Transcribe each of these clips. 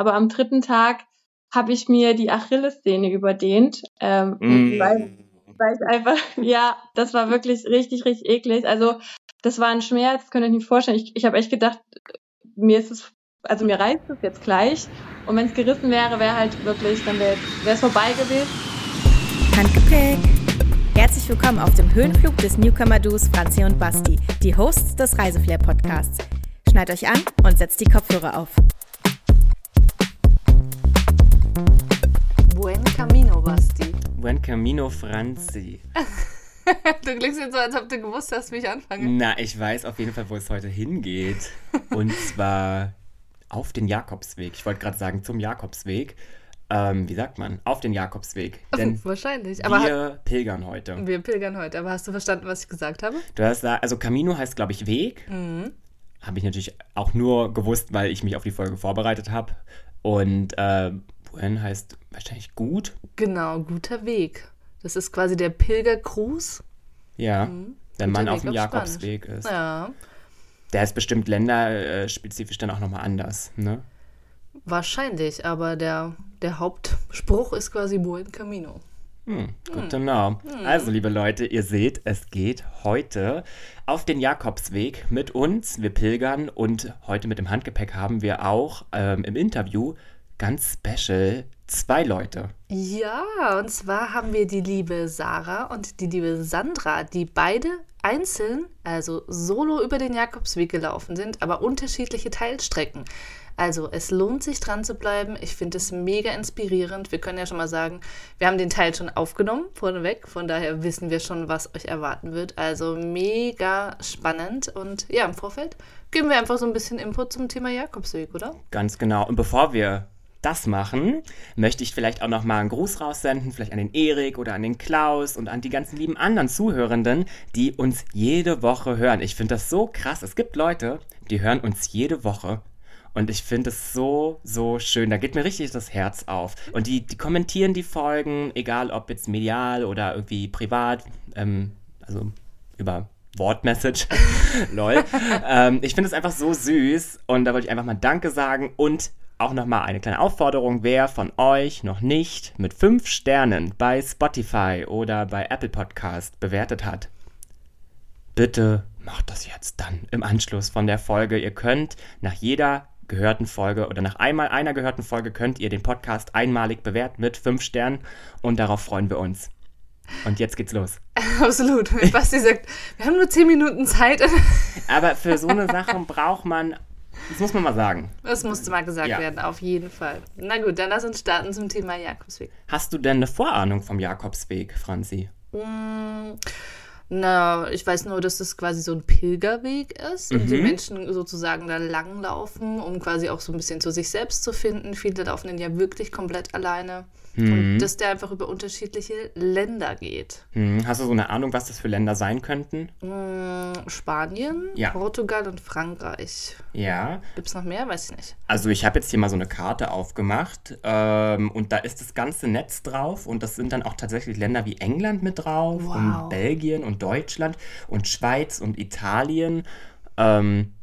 aber am dritten Tag habe ich mir die Achillessehne überdehnt, ähm, mm. weil, weil ich einfach, ja, das war wirklich richtig, richtig eklig. Also das war ein Schmerz, das könnt ihr euch nicht vorstellen. Ich, ich habe echt gedacht, mir ist es, also mir reißt es jetzt gleich. Und wenn es gerissen wäre, wäre halt wirklich, dann wäre es vorbei gewesen. Handgepäck. Herzlich willkommen auf dem Höhenflug des Newcomer-Duos Franzi und Basti, die Hosts des Reiseflair-Podcasts. Schneid euch an und setzt die Kopfhörer auf. Buen Camino, Basti. Buen Camino, Franzi. du klingst jetzt so, als ob du gewusst hast, wie ich anfange. Na, ich weiß auf jeden Fall, wo es heute hingeht. Und zwar auf den Jakobsweg. Ich wollte gerade sagen, zum Jakobsweg. Ähm, wie sagt man? Auf den Jakobsweg. Denn Wahrscheinlich. Aber wir pilgern heute. Wir pilgern heute. Aber hast du verstanden, was ich gesagt habe? Du hast da, also Camino heißt, glaube ich, Weg. Mhm. Habe ich natürlich auch nur gewusst, weil ich mich auf die Folge vorbereitet habe. Und äh, Buen heißt wahrscheinlich gut. Genau, guter Weg. Das ist quasi der Pilgergruß. Ja, mhm. wenn man Weg auf dem Jakobsweg Spanisch. ist. Ja. Der ist bestimmt länderspezifisch dann auch nochmal anders, ne? Wahrscheinlich, aber der, der Hauptspruch ist quasi Buen Camino. Hm, gut hm. genau. Hm. Also, liebe Leute, ihr seht, es geht heute auf den Jakobsweg mit uns. Wir pilgern und heute mit dem Handgepäck haben wir auch ähm, im Interview ganz special zwei Leute. Ja, und zwar haben wir die liebe Sarah und die liebe Sandra, die beide einzeln, also solo über den Jakobsweg gelaufen sind, aber unterschiedliche Teilstrecken. Also es lohnt sich dran zu bleiben. Ich finde es mega inspirierend. Wir können ja schon mal sagen, wir haben den Teil schon aufgenommen vorneweg. Von daher wissen wir schon, was euch erwarten wird. Also mega spannend. Und ja, im Vorfeld geben wir einfach so ein bisschen Input zum Thema Jakobsweg, oder? Ganz genau. Und bevor wir das machen, möchte ich vielleicht auch noch mal einen Gruß raussenden, vielleicht an den Erik oder an den Klaus und an die ganzen lieben anderen Zuhörenden, die uns jede Woche hören. Ich finde das so krass. Es gibt Leute, die hören uns jede Woche. Und ich finde es so, so schön. Da geht mir richtig das Herz auf. Und die, die kommentieren die Folgen, egal ob jetzt medial oder irgendwie privat, ähm, also über Wortmessage. Lol. ähm, ich finde es einfach so süß und da wollte ich einfach mal Danke sagen und auch nochmal eine kleine Aufforderung, wer von euch noch nicht mit fünf Sternen bei Spotify oder bei Apple Podcast bewertet hat, bitte macht das jetzt dann im Anschluss von der Folge. Ihr könnt nach jeder gehörten Folge oder nach einmal einer gehörten Folge könnt ihr den Podcast einmalig bewerten mit fünf Sternen und darauf freuen wir uns. Und jetzt geht's los. Absolut. Basti sagt, wir haben nur zehn Minuten Zeit. Aber für so eine Sache braucht man das muss man mal sagen. Das musste mal gesagt ja. werden, auf jeden Fall. Na gut, dann lass uns starten zum Thema Jakobsweg. Hast du denn eine Vorahnung vom Jakobsweg, Franzi? Mm, na, ich weiß nur, dass das quasi so ein Pilgerweg ist mhm. und die mhm. Menschen sozusagen da langlaufen, um quasi auch so ein bisschen zu sich selbst zu finden. Viele laufen den ja wirklich komplett alleine. Mhm. Und dass der einfach über unterschiedliche Länder geht. Mhm. Hast du so eine Ahnung, was das für Länder sein könnten? Mm, Spanien, ja. Portugal und Frankreich. Ja. Gibt es noch mehr? Weiß ich nicht. Also ich habe jetzt hier mal so eine Karte aufgemacht ähm, und da ist das ganze Netz drauf und das sind dann auch tatsächlich Länder wie England mit drauf wow. und Belgien und Deutschland und Schweiz und Italien. Ähm,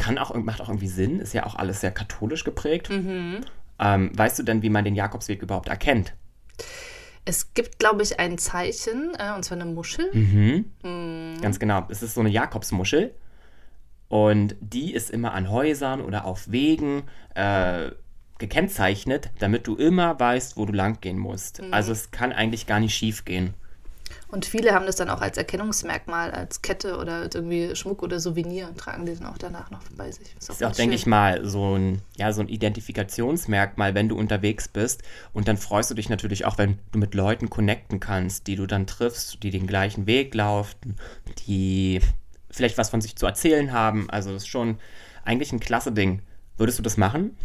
kann auch, macht auch irgendwie Sinn, ist ja auch alles sehr katholisch geprägt. Mhm. Ähm, weißt du denn, wie man den Jakobsweg überhaupt erkennt? Es gibt, glaube ich, ein Zeichen, äh, und zwar eine Muschel. Mhm. Mhm. Ganz genau. Es ist so eine Jakobsmuschel. Und die ist immer an Häusern oder auf Wegen äh, gekennzeichnet, damit du immer weißt, wo du lang gehen musst. Mhm. Also es kann eigentlich gar nicht schief gehen. Und viele haben das dann auch als Erkennungsmerkmal, als Kette oder irgendwie Schmuck oder Souvenir und tragen die dann auch danach noch bei sich. Das ist auch, auch denke ich mal, so ein, ja, so ein Identifikationsmerkmal, wenn du unterwegs bist. Und dann freust du dich natürlich auch, wenn du mit Leuten connecten kannst, die du dann triffst, die den gleichen Weg laufen, die vielleicht was von sich zu erzählen haben. Also das ist schon eigentlich ein klasse Ding. Würdest du das machen?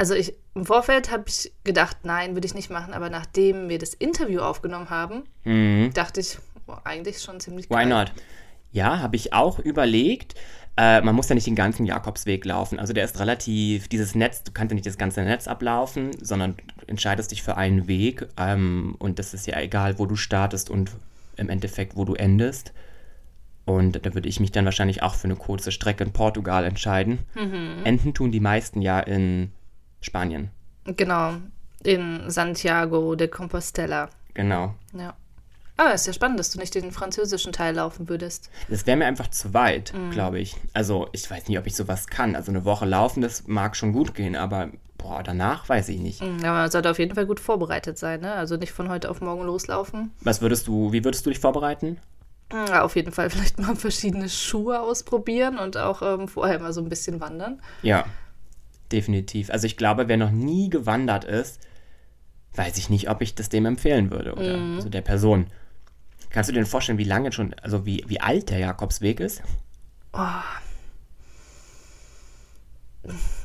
Also ich im Vorfeld habe ich gedacht, nein, würde ich nicht machen, aber nachdem wir das Interview aufgenommen haben, mhm. dachte ich, oh, eigentlich schon ziemlich geil. Why not? Ja, habe ich auch überlegt. Äh, man muss ja nicht den ganzen Jakobsweg laufen. Also der ist relativ, dieses Netz, du kannst ja nicht das ganze Netz ablaufen, sondern du entscheidest dich für einen Weg. Ähm, und das ist ja egal, wo du startest und im Endeffekt, wo du endest. Und da würde ich mich dann wahrscheinlich auch für eine kurze Strecke in Portugal entscheiden. Mhm. Enden tun die meisten ja in Spanien. Genau, in Santiago de Compostela. Genau. Ja. Aber es ist ja spannend, dass du nicht den französischen Teil laufen würdest. Das wäre mir einfach zu weit, Mhm. glaube ich. Also ich weiß nicht, ob ich sowas kann. Also eine Woche laufen, das mag schon gut gehen, aber boah, danach weiß ich nicht. Mhm, Aber man sollte auf jeden Fall gut vorbereitet sein, ne? Also nicht von heute auf morgen loslaufen. Was würdest du, wie würdest du dich vorbereiten? Ja, auf jeden Fall vielleicht mal verschiedene Schuhe ausprobieren und auch ähm, vorher mal so ein bisschen wandern. Ja, definitiv. Also ich glaube, wer noch nie gewandert ist, weiß ich nicht, ob ich das dem empfehlen würde oder Mhm. also der Person. Kannst du dir denn vorstellen, wie lange schon, also wie, wie alt der Jakobsweg ist?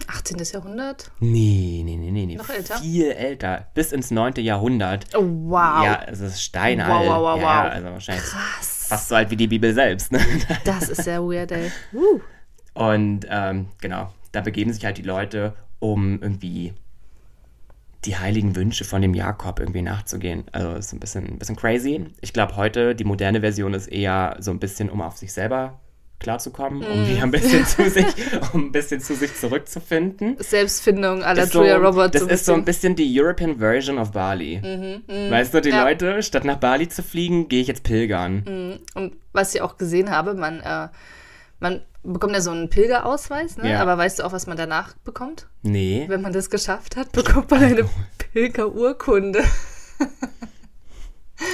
18. Jahrhundert? Nee, nee, nee, nee, nee. Noch älter? Viel älter. Bis ins 9. Jahrhundert. Oh, wow. Ja, es ist steinalt. Wow, wow, wow, ja, wow. also wahrscheinlich Krass. fast so alt wie die Bibel selbst. Ne? Das ist sehr weird, ey. Uh. Und ähm, genau, da begeben sich halt die Leute, um irgendwie die heiligen Wünsche von dem Jakob irgendwie nachzugehen. Also ist ein bisschen, ein bisschen crazy. Ich glaube, heute die moderne Version ist eher so ein bisschen, um auf sich selber klarzukommen, um Mhm. wieder ein bisschen zu sich, um ein bisschen zu sich zurückzufinden. Selbstfindung à la so, Julia Roberts. das so ist so ein bisschen die European Version of Bali. weißt du, die Mhm, Ja. Leute, statt nach Bali zu fliegen, gehe ich jetzt pilgern. Mhm. Und was ich auch gesehen habe, man, äh, man bekommt ja so einen Pilgerausweis, ne? Ja. aber weißt du auch, was man danach bekommt? Nee. Wenn man das geschafft hat, bekommt man eine Pilgerurkunde.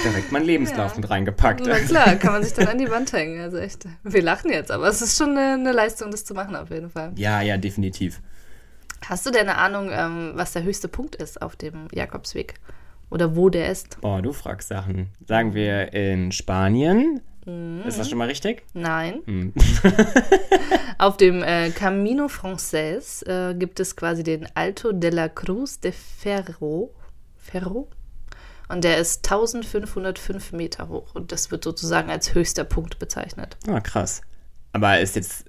Direkt meinen Lebenslauf mit reingepackt. Na klar, kann man sich dann an die Wand hängen. Also echt, wir lachen jetzt, aber es ist schon eine, eine Leistung, das zu machen auf jeden Fall. Ja, ja, definitiv. Hast du denn eine Ahnung, ähm, was der höchste Punkt ist auf dem Jakobsweg? Oder wo der ist? Oh, du fragst Sachen. Sagen wir in Spanien. Ist das schon mal richtig? Nein. Hm. Auf dem äh, Camino Frances äh, gibt es quasi den Alto de la Cruz de Ferro. Ferro? Und der ist 1505 Meter hoch. Und das wird sozusagen als höchster Punkt bezeichnet. Ah, krass. Aber ist jetzt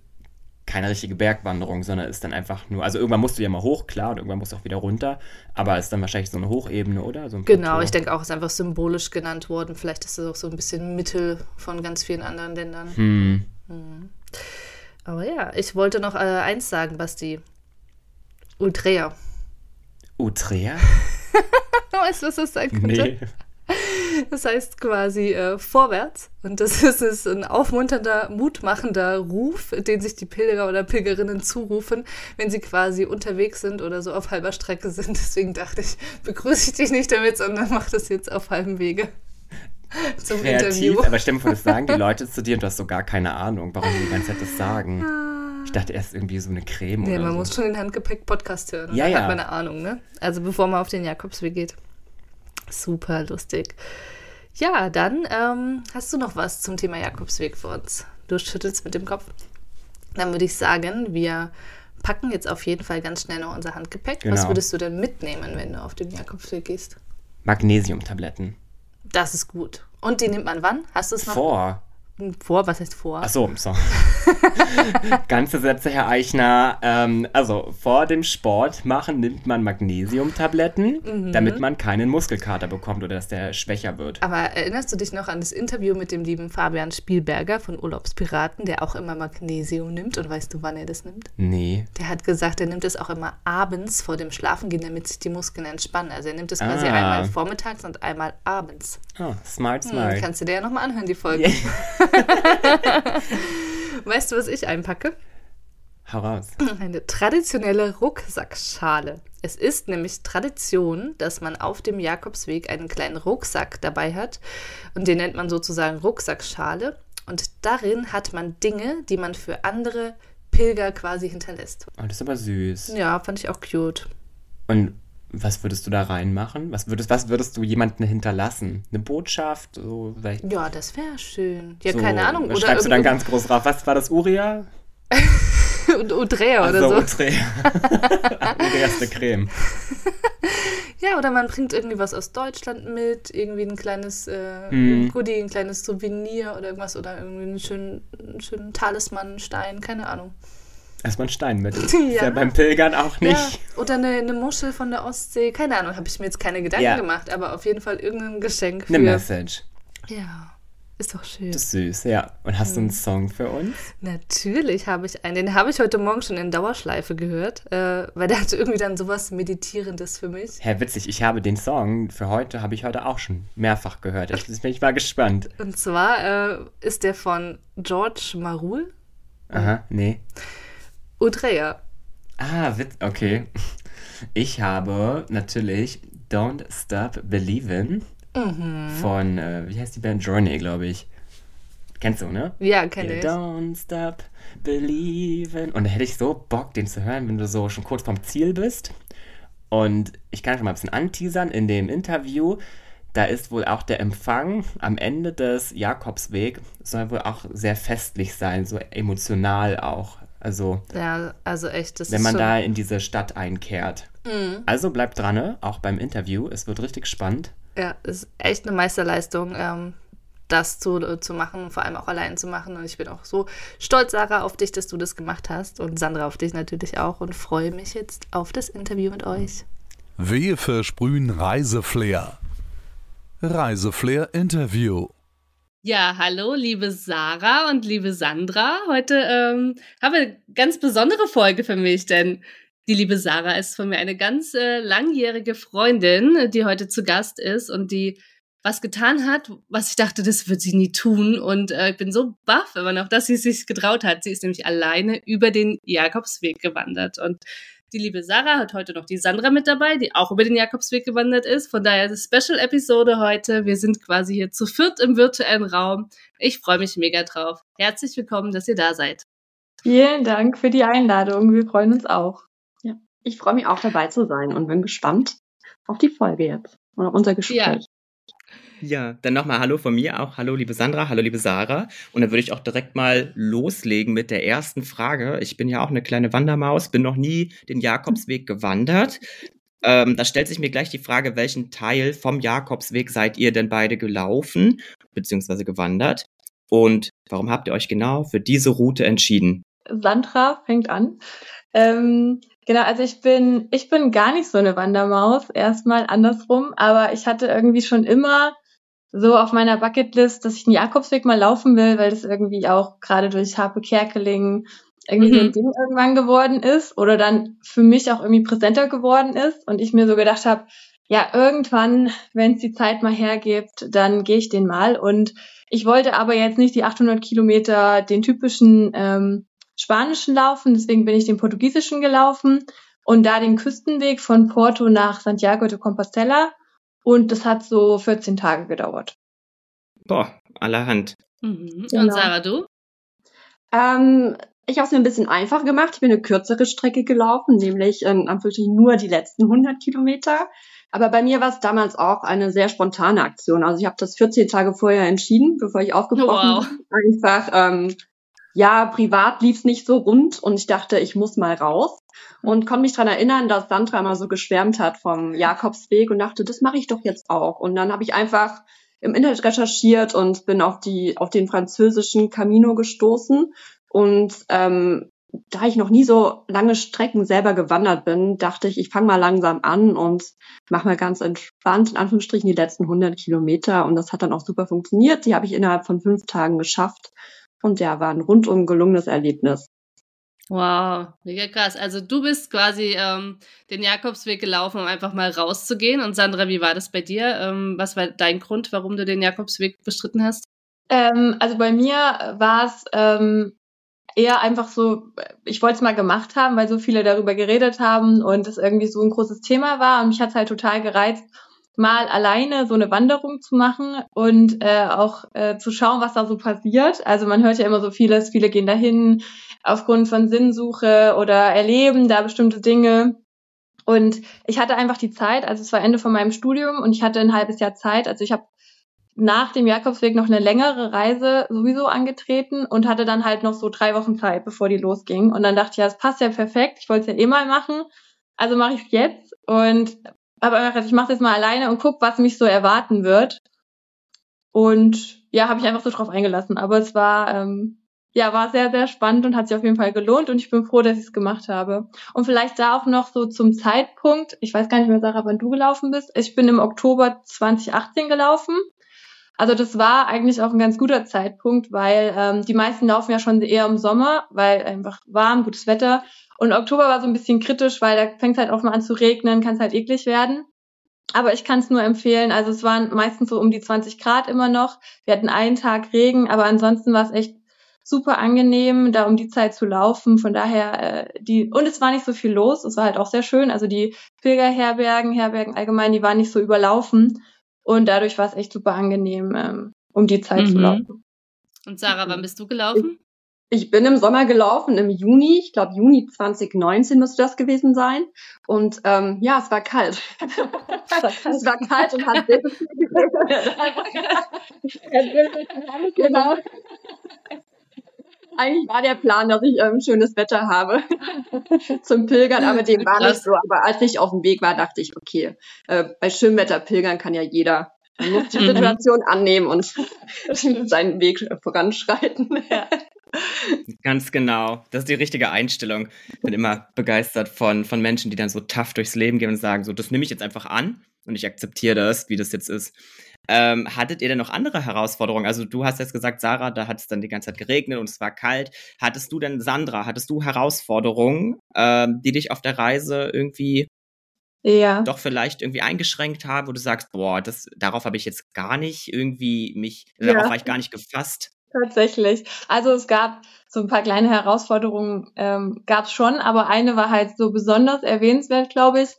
keine richtige Bergwanderung, sondern ist dann einfach nur, also irgendwann musst du ja mal hoch, klar, und irgendwann musst du auch wieder runter, aber ist dann wahrscheinlich so eine Hochebene, oder? So ein Genau, ich denke auch, ist einfach symbolisch genannt worden. Vielleicht ist es auch so ein bisschen Mittel von ganz vielen anderen Ländern. Hm. Aber ja, ich wollte noch äh, eins sagen, Basti. Ultrea. Utrea? Weißt du, was das sein könnte? Nee. Das heißt quasi äh, vorwärts. Und das ist, ist ein aufmunternder, mutmachender Ruf, den sich die Pilgerer oder Pilgerinnen zurufen, wenn sie quasi unterwegs sind oder so auf halber Strecke sind. Deswegen dachte ich, begrüße ich dich nicht damit, sondern mach das jetzt auf halbem Wege zum Kreativ, Interview. aber stell dir vor, das sagen die Leute zu dir und du hast so gar keine Ahnung, warum die die ganze Zeit das sagen. Ich dachte erst irgendwie so eine Creme Nee, oder man so. muss schon den Handgepäck-Podcast hören. Ja, ja. hat man eine Ahnung, ne? Also bevor man auf den Jakobsweg geht. Super lustig. Ja, dann ähm, hast du noch was zum Thema Jakobsweg für uns. Du schüttelst mit dem Kopf. Dann würde ich sagen, wir packen jetzt auf jeden Fall ganz schnell noch unser Handgepäck. Was Genau. würdest du denn mitnehmen, wenn du auf den Jakobsweg gehst? Magnesiumtabletten. Das ist gut. Und die nimmt man wann? Hast du es noch Vor. Vor? Was heißt vor? Ach so, so. Ganze Sätze, Herr Eichner. Ähm, also, vor dem Sport machen nimmt man Magnesiumtabletten, Mhm. damit man keinen Muskelkater bekommt oder dass der schwächer wird. Aber erinnerst du dich noch an das Interview mit dem lieben Fabian Spielberger von Urlaubspiraten, der auch immer Magnesium nimmt? Und weißt du, wann er das nimmt? Nee. Der hat gesagt, er nimmt es auch immer abends vor dem Schlafengehen, damit sich die Muskeln entspannen. Also er nimmt es quasi Ah. einmal vormittags und einmal abends. Smart, Hm, smart. kannst du dir ja nochmal anhören, die Folge. Weißt du, was ich einpacke? Hau raus. Eine traditionelle Rucksackschale. Es ist nämlich Tradition, dass man auf dem Jakobsweg einen kleinen Rucksack dabei hat und den nennt man sozusagen Rucksackschale und darin hat man Dinge, die man für andere Pilger quasi hinterlässt. Oh, das ist aber süß. Ja, fand ich auch cute. Und was würdest du da reinmachen? Was würdest, was würdest du jemandem hinterlassen? Eine Botschaft? So, vielleicht Ja, das wäre schön. Ja, so, keine Ahnung. Was Oder schreibst du dann ganz groß drauf? Was war das, Uria? und Udrea oder Also, so. Urea. Uria ist eine Creme. Ja, oder man bringt irgendwie was aus Deutschland mit, irgendwie ein kleines äh, Hm. Goodie, ein kleines Souvenir oder irgendwas oder irgendwie einen schönen, einen schönen Talisman, einen Stein, keine Ahnung. Erstmal einen Stein mit. Ist Ja. ja beim Pilgern auch nicht. Ja, oder eine, eine Muschel von der Ostsee, keine Ahnung, habe ich mir jetzt keine Gedanken Ja. gemacht, aber auf jeden Fall irgendein Geschenk für. Eine Message. Ja. Ist doch schön. Das ist süß, ja. Und hast du einen Song für uns? Natürlich habe ich einen. Den habe ich heute Morgen schon in Dauerschleife gehört, äh, weil der hatte irgendwie dann sowas Meditierendes für mich. Hä, witzig, ich habe den Song für heute, habe ich heute auch schon mehrfach gehört. Jetzt bin ich mal gespannt. Und zwar äh, ist der von George Marul. Aha, nee. Udrea. Ah, witz, okay. Ich habe natürlich Don't Stop Believin' Mhm. von, äh, wie heißt die Band? Journey, glaube ich. Kennst du, ne? Ja, kenne ich. Don't stop believing. Und da hätte ich so Bock, den zu hören, wenn du so schon kurz vorm Ziel bist. Und ich kann schon mal ein bisschen anteasern in dem Interview. Da ist wohl auch der Empfang am Ende des Jakobsweg, soll wohl auch sehr festlich sein, so emotional auch. Also, Ja, also echt, das wenn ist man schon, da in diese Stadt einkehrt. Also bleibt dran, ne? auch beim Interview. Es wird richtig spannend. Ja, ist echt eine Meisterleistung, ähm, das zu, zu machen, vor allem auch allein zu machen. Und ich bin auch so stolz, Sarah, auf dich, dass du das gemacht hast. Und Sandra auf dich natürlich auch. Und freue mich jetzt auf das Interview mit euch. Wir versprühen Reiseflair. Reiseflair Interview. Ja, hallo, liebe Sarah und liebe Sandra. Heute ähm, haben wir eine ganz besondere Folge für mich, denn die liebe Sarah ist von mir eine ganz äh, langjährige Freundin, die heute zu Gast ist und die was getan hat, was ich dachte, das wird sie nie tun. Und äh, ich bin so baff immer noch, dass sie es sich getraut hat. Sie ist nämlich alleine über den Jakobsweg gewandert. Und die liebe Sarah hat heute noch die Sandra mit dabei, die auch über den Jakobsweg gewandert ist. Von daher ist es Special-Episode heute. Wir sind quasi hier zu viert im virtuellen Raum. Ich freue mich mega drauf. Herzlich willkommen, dass ihr da seid. Vielen Dank für die Einladung. Wir freuen uns auch. Ja, ich freue mich auch dabei zu sein und bin gespannt auf die Folge jetzt und auf unser Gespräch. Ja. Ja, dann nochmal Hallo von mir auch. Hallo liebe Sandra, hallo liebe Sarah. Und dann würde ich auch direkt mal loslegen mit der ersten Frage. Ich bin ja auch eine kleine Wandermaus, bin noch nie den Jakobsweg gewandert. Ähm, da stellt sich mir gleich die Frage, welchen Teil vom Jakobsweg seid ihr denn beide gelaufen, beziehungsweise gewandert? Und warum habt ihr euch genau für diese Route entschieden? Sandra fängt an. Ähm, genau, also ich bin, ich bin gar nicht so eine Wandermaus, erstmal andersrum, aber ich hatte irgendwie schon immer so auf meiner Bucketlist, dass ich den Jakobsweg mal laufen will, weil das irgendwie auch gerade durch Harpe Kerkeling irgendwie so ein Mhm. Ding irgendwann geworden ist oder dann für mich auch irgendwie präsenter geworden ist. Und ich mir so gedacht habe, ja, irgendwann, wenn es die Zeit mal hergibt, dann gehe ich den mal. Und ich wollte aber jetzt nicht die 800 Kilometer, den typischen ähm, spanischen laufen, deswegen bin ich den portugiesischen gelaufen und da den Küstenweg von Porto nach Santiago de Compostela und das hat so 14 Tage gedauert. Boah, allerhand. Mhm. Genau. Und Sarah, du? Ähm, ich habe es mir ein bisschen einfach gemacht. Ich bin eine kürzere Strecke gelaufen, nämlich in Anführungsstrichen nur die letzten 100 Kilometer. Aber bei mir war es damals auch eine sehr spontane Aktion. Also ich habe das 14 Tage vorher entschieden, bevor ich aufgebrochen Wow. bin. Einfach, ähm, ja, privat lief's nicht so rund und ich dachte, ich muss mal raus. Und konnte mich dran erinnern, dass Sandra mal so geschwärmt hat vom Jakobsweg und dachte, das mache ich doch jetzt auch. Und dann habe ich einfach im Internet recherchiert und bin auf die auf den französischen Camino gestoßen und ähm, da ich noch nie so lange Strecken selber gewandert bin, dachte ich, ich fange mal langsam an und mache mal ganz entspannt in Anführungsstrichen die letzten 100 Kilometer und das hat dann auch super funktioniert. Die habe ich innerhalb von fünf Tagen geschafft und ja, war ein rundum gelungenes Erlebnis. Wow, mega krass. Also du bist quasi ähm, den Jakobsweg gelaufen, um einfach mal rauszugehen. Und Sandra, wie war das bei dir? Ähm, was war dein Grund, warum du den Jakobsweg bestritten hast? Ähm, also bei mir war es ähm, eher einfach so, ich wollte es mal gemacht haben, weil so viele darüber geredet haben und es irgendwie so ein großes Thema war. Und mich hat es halt total gereizt, mal alleine so eine Wanderung zu machen und äh, auch äh, zu schauen, was da so passiert. Also man hört ja immer so vieles, viele gehen dahin aufgrund von Sinnsuche oder erleben da bestimmte Dinge. Und ich hatte einfach die Zeit, also es war Ende von meinem Studium und ich hatte ein halbes Jahr Zeit. Also ich habe nach dem Jakobsweg noch eine längere Reise sowieso angetreten und hatte dann halt noch so drei Wochen Zeit, bevor die losging. Und dann dachte ich, ja, das passt ja perfekt. Ich wollte es ja eh mal machen. Also mache ich es jetzt und habe einfach gedacht, ich mache es jetzt mal alleine und guck, was mich so erwarten wird. Und ja, habe ich einfach so drauf eingelassen. Aber es war ähm, ja war sehr sehr spannend und hat sich auf jeden Fall gelohnt und ich bin froh, dass ich es gemacht habe. Und vielleicht da auch noch so zum Zeitpunkt. Ich weiß gar nicht mehr, Sarah, wann du gelaufen bist. Ich bin im Oktober 2018 gelaufen. Also das war eigentlich auch ein ganz guter Zeitpunkt, weil ähm, die meisten laufen ja schon eher im Sommer, weil einfach warm, gutes Wetter. Und Oktober war so ein bisschen kritisch, weil da fängt es halt auch mal an zu regnen, kann es halt eklig werden. Aber ich kann es nur empfehlen. Also es waren meistens so um die 20 Grad immer noch. Wir hatten einen Tag Regen, aber ansonsten war es echt super angenehm, da um die Zeit zu laufen. Von daher, äh, die, und es war nicht so viel los. Es war halt auch sehr schön. Also die Pilgerherbergen, Herbergen allgemein, die waren nicht so überlaufen. Und dadurch war es echt super angenehm, ähm, um die Zeit mhm. zu laufen. Und Sarah, wann bist du gelaufen? Ich, ich bin im Sommer gelaufen, im Juni, ich glaube Juni 2019 müsste das gewesen sein. Und ähm, ja, es war kalt. es war kalt und hat sehr viel genau eigentlich war der Plan, dass ich ähm, schönes Wetter habe zum Pilgern, aber dem war nicht so. Aber als ich auf dem Weg war, dachte ich, okay, äh, bei schönem Wetter pilgern kann ja jeder. Man muss die mhm. Situation annehmen und seinen Weg voranschreiten. Ganz genau. Das ist die richtige Einstellung. Ich bin immer begeistert von, von Menschen, die dann so tough durchs Leben gehen und sagen, so, das nehme ich jetzt einfach an und ich akzeptiere das, wie das jetzt ist. Ähm, hattet ihr denn noch andere Herausforderungen? Also du hast jetzt gesagt, Sarah, da hat es dann die ganze Zeit geregnet und es war kalt. Hattest du denn, Sandra, hattest du Herausforderungen, ähm, die dich auf der Reise irgendwie ja. doch vielleicht irgendwie eingeschränkt haben, wo du sagst, boah, das, darauf habe ich jetzt gar nicht irgendwie mich, ja. darauf war ich gar nicht gefasst? Tatsächlich. Also es gab so ein paar kleine Herausforderungen, ähm, gab es schon, aber eine war halt so besonders erwähnenswert, glaube ich.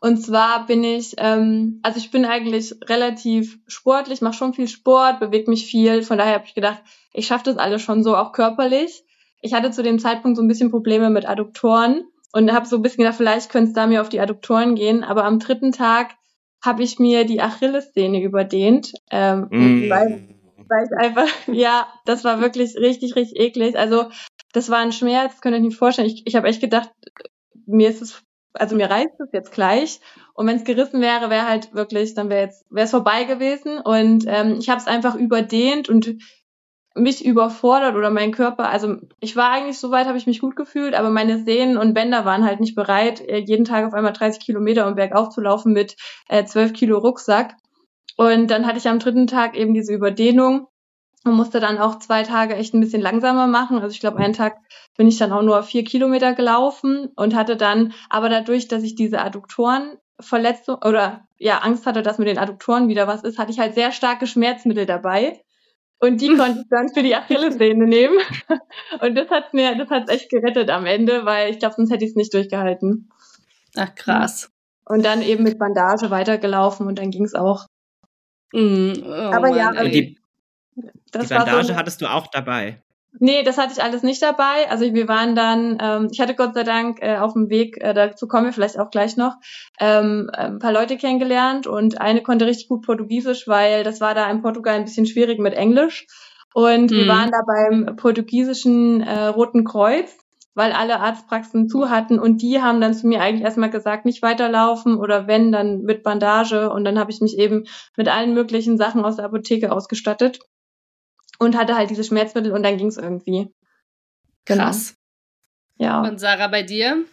Und zwar bin ich, ähm, also ich bin eigentlich relativ sportlich, mache schon viel Sport, bewege mich viel. Von daher habe ich gedacht, ich schaffe das alles schon so, auch körperlich. Ich hatte zu dem Zeitpunkt so ein bisschen Probleme mit Adduktoren und habe so ein bisschen gedacht, vielleicht könnte es da mir auf die Adduktoren gehen. Aber am dritten Tag habe ich mir die Achillessehne überdehnt, ähm, mm. weil, weil ich einfach, ja, das war wirklich richtig, richtig eklig. Also das war ein Schmerz, könnt ihr euch nicht vorstellen. Ich, ich habe echt gedacht, mir ist es also mir reißt es jetzt gleich. Und wenn es gerissen wäre, wäre halt wirklich, dann wäre jetzt wäre es vorbei gewesen. Und ähm, ich habe es einfach überdehnt und mich überfordert oder mein Körper. Also ich war eigentlich soweit, habe ich mich gut gefühlt, aber meine Sehnen und Bänder waren halt nicht bereit, äh, jeden Tag auf einmal 30 Kilometer um bergauf zu laufen mit äh, 12 Kilo Rucksack. Und dann hatte ich am dritten Tag eben diese Überdehnung und musste dann auch zwei Tage echt ein bisschen langsamer machen. Also ich glaube, einen Tag bin ich dann auch nur vier Kilometer gelaufen und hatte dann, aber dadurch, dass ich diese Adduktorenverletzung oder ja Angst hatte, dass mit den Adduktoren wieder was ist, hatte ich halt sehr starke Schmerzmittel dabei. Und die konnte ich dann für die Achillessehne nehmen. Und das hat mir, das hat echt gerettet am Ende, weil ich glaube, sonst hätte ich es nicht durchgehalten. Ach krass. Und dann eben mit Bandage weitergelaufen und dann ging es auch. Mm, oh aber Mann, ja, die, das die Bandage so, hattest du auch dabei? Nee, das hatte ich alles nicht dabei. Also wir waren dann, ähm, ich hatte Gott sei Dank äh, auf dem Weg, äh, dazu kommen wir vielleicht auch gleich noch, ähm, ein paar Leute kennengelernt und eine konnte richtig gut Portugiesisch, weil das war da in Portugal ein bisschen schwierig mit Englisch. Und mhm. wir waren da beim portugiesischen äh, Roten Kreuz, weil alle Arztpraxen zu hatten und die haben dann zu mir eigentlich erstmal gesagt, nicht weiterlaufen oder wenn, dann mit Bandage und dann habe ich mich eben mit allen möglichen Sachen aus der Apotheke ausgestattet und hatte halt diese Schmerzmittel und dann ging es irgendwie. Genau. Krass. Ja. Und Sarah, bei dir?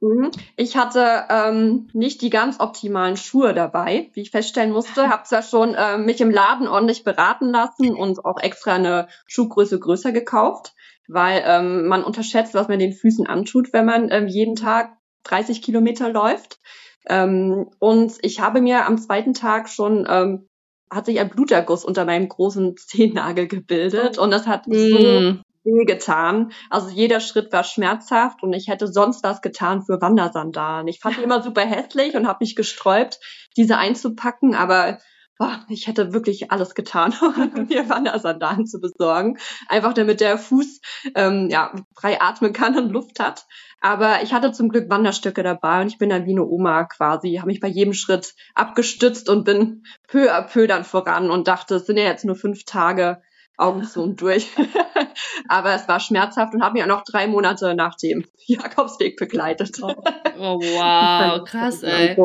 Mhm. Ich hatte ähm, nicht die ganz optimalen Schuhe dabei, wie ich feststellen musste. Habe zwar schon äh, mich im Laden ordentlich beraten lassen und auch extra eine Schuhgröße größer gekauft, weil ähm, man unterschätzt, was man den Füßen antut, wenn man ähm, jeden Tag 30 Kilometer läuft. Ähm, und ich habe mir am zweiten Tag schon ähm, hat sich ein Bluterguss unter meinem großen Zehennagel gebildet oh. und das hat mm. so weh getan. Also jeder Schritt war schmerzhaft und ich hätte sonst was getan für Wandersandalen. Ich fand die immer super hässlich und habe mich gesträubt, diese einzupacken, aber boah, ich hätte wirklich alles getan, um mir Wandersandalen zu besorgen. Einfach damit der Fuß ähm, ja, frei atmen kann und Luft hat. Aber ich hatte zum Glück Wanderstöcke dabei und ich bin dann wie eine Oma quasi, habe mich bei jedem Schritt abgestützt und bin peu à peu dann voran und dachte, es sind ja jetzt nur fünf Tage, Augen zu und durch. Aber es war schmerzhaft und habe mich auch noch drei Monate nach dem Jakobsweg begleitet. Oh, oh wow, krass, ey.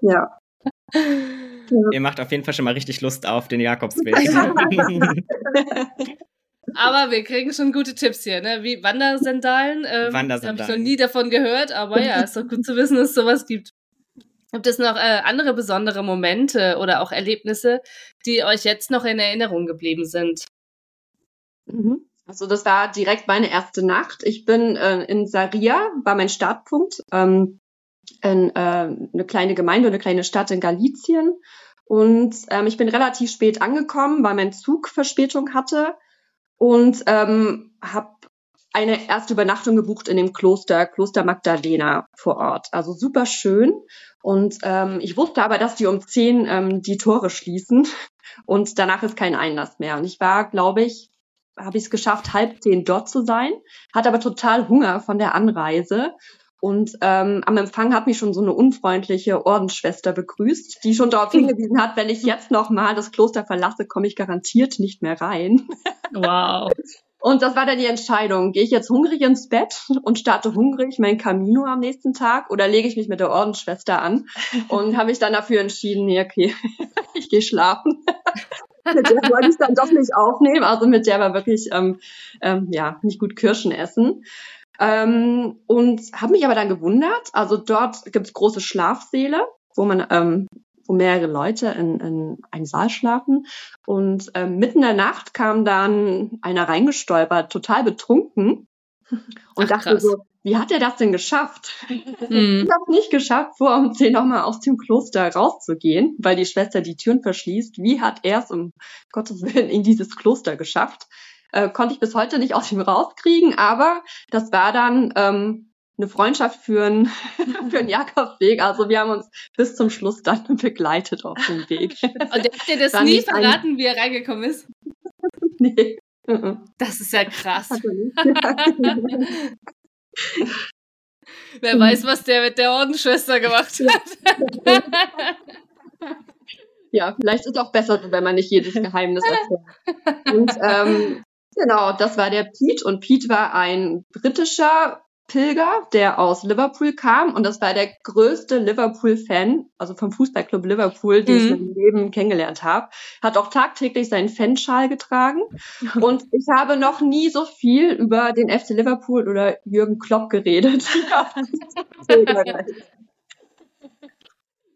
Ja. Ihr macht auf jeden Fall schon mal richtig Lust auf den Jakobsweg. Aber wir kriegen schon gute Tipps hier, ne? Wie Wandersandalen. Ähm, Wandersandalen. Habe ich noch nie davon gehört, aber ja, ist doch gut zu wissen, dass es sowas gibt. Gibt es noch äh, andere besondere Momente oder auch Erlebnisse, die euch jetzt noch in Erinnerung geblieben sind? Mhm. Also das war direkt meine erste Nacht. Ich bin äh, in Saria, war mein Startpunkt, ähm, in, äh, eine kleine Gemeinde, eine kleine Stadt in Galizien. Und ähm, ich bin relativ spät angekommen, weil mein Zug Verspätung hatte und ähm, habe eine erste Übernachtung gebucht in dem Kloster, Kloster Magdalena vor Ort. Also super schön. Und ähm, ich wusste aber, dass die um zehn ähm, die Tore schließen und danach ist kein Einlass mehr. Und ich war, glaube ich, habe ich es geschafft, halb zehn dort zu sein, hatte aber total Hunger von der Anreise. Und ähm, am Empfang hat mich schon so eine unfreundliche Ordensschwester begrüßt, die schon darauf hingewiesen hat, wenn ich jetzt noch mal das Kloster verlasse, komme ich garantiert nicht mehr rein. Wow. Und das war dann die Entscheidung. Gehe ich jetzt hungrig ins Bett und starte hungrig mein Camino am nächsten Tag oder lege ich mich mit der Ordensschwester an? Und habe mich dann dafür entschieden, nee, okay, ich gehe schlafen. mit der wollte ich dann doch nicht aufnehmen. Also mit der war wirklich, ähm, ähm, ja, nicht gut Kirschen essen. Ähm, und habe mich aber dann gewundert. Also dort gibt's große Schlafsäle, wo man ähm, wo mehrere Leute in, in einem Saal schlafen. Und ähm, mitten in der Nacht kam dann einer reingestolpert, total betrunken. Und Ach, dachte krass. so, wie hat er das denn geschafft? Mhm. Ich habe nicht geschafft, vor um zehn nochmal aus dem Kloster rauszugehen, weil die Schwester die Türen verschließt. Wie hat er es um Gottes Willen in dieses Kloster geschafft? Äh, konnte ich bis heute nicht aus ihm rauskriegen, aber das war dann ähm, eine Freundschaft für einen, für einen Jakobsweg. Also wir haben uns bis zum Schluss dann begleitet auf dem Weg. Und der hat dir das nie verraten, ein... wie er reingekommen ist? nee. Das ist ja krass. Wer weiß, was der mit der Ordensschwester gemacht hat. ja, vielleicht ist es auch besser, wenn man nicht jedes Geheimnis erzählt. Und ähm, genau, das war der Pete. Und Pete war ein britischer Pilger, der aus Liverpool kam und das war der größte Liverpool-Fan, also vom Fußballclub Liverpool, den mhm. ich im Leben kennengelernt habe. Hat auch tagtäglich seinen Fanschal getragen und ich habe noch nie so viel über den FC Liverpool oder Jürgen Klopp geredet.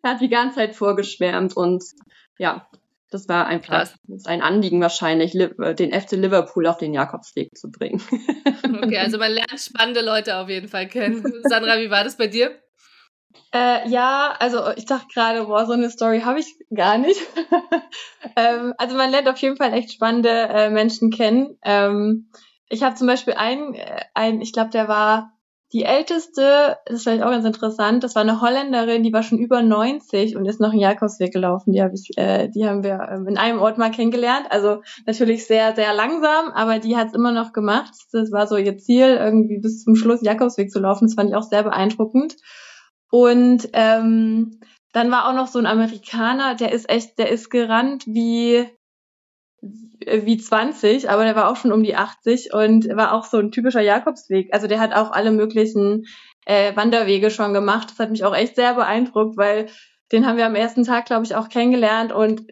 er hat die ganze Zeit vorgeschwärmt und ja, das war einfach das ein Anliegen wahrscheinlich, äh, den FC Liverpool auf den Jakobsweg zu bringen. Okay, also man lernt spannende Leute auf jeden Fall kennen. Sandra, wie war das bei dir? Äh, ja, also ich dachte gerade, boah, so eine Story habe ich gar nicht. ähm, also man lernt auf jeden Fall echt spannende äh, Menschen kennen. Ähm, ich habe zum Beispiel einen, äh, einen ich glaube, der war die älteste, das ist vielleicht auch ganz interessant, das war eine Holländerin, die war schon über 90 und ist noch einen Jakobsweg gelaufen. Die, hab ich, äh, die haben wir ähm, in einem Ort mal kennengelernt. Also natürlich sehr, sehr langsam, aber die hat es immer noch gemacht. Das war so ihr Ziel, irgendwie bis zum Schluss Jakobsweg zu laufen. Das fand ich auch sehr beeindruckend. Und ähm, dann war auch noch so ein Amerikaner, der ist echt, der ist gerannt wie wie 20, aber der war auch schon um die 80 und war auch so ein typischer Jakobsweg. Also der hat auch alle möglichen äh, Wanderwege schon gemacht. Das hat mich auch echt sehr beeindruckt, weil den haben wir am ersten Tag, glaube ich, auch kennengelernt und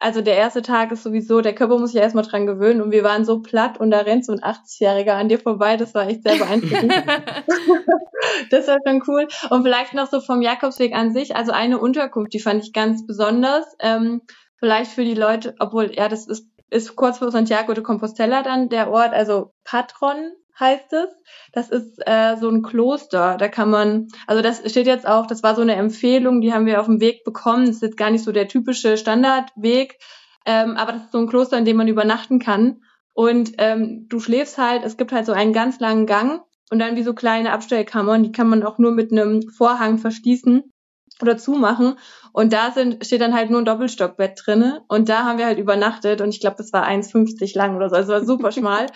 also der erste Tag ist sowieso, der Körper muss sich erstmal dran gewöhnen und wir waren so platt und da rennt so ein 80-Jähriger an dir vorbei, das war echt sehr beeindruckend. das war schon cool. Und vielleicht noch so vom Jakobsweg an sich, also eine Unterkunft, die fand ich ganz besonders. Ähm, vielleicht für die Leute, obwohl, ja, das ist, ist kurz vor Santiago de Compostela dann der Ort, also Patron heißt es. Das ist äh, so ein Kloster. Da kann man, also das steht jetzt auch, das war so eine Empfehlung, die haben wir auf dem Weg bekommen. Das ist jetzt gar nicht so der typische Standardweg, ähm, aber das ist so ein Kloster, in dem man übernachten kann. Und ähm, du schläfst halt, es gibt halt so einen ganz langen Gang und dann wie so kleine Abstellkammern, die kann man auch nur mit einem Vorhang verschließen oder zumachen. Und da sind, steht dann halt nur ein Doppelstockbett drinne. Und da haben wir halt übernachtet. Und ich glaube, das war 1,50 lang oder so. Also es war super schmal.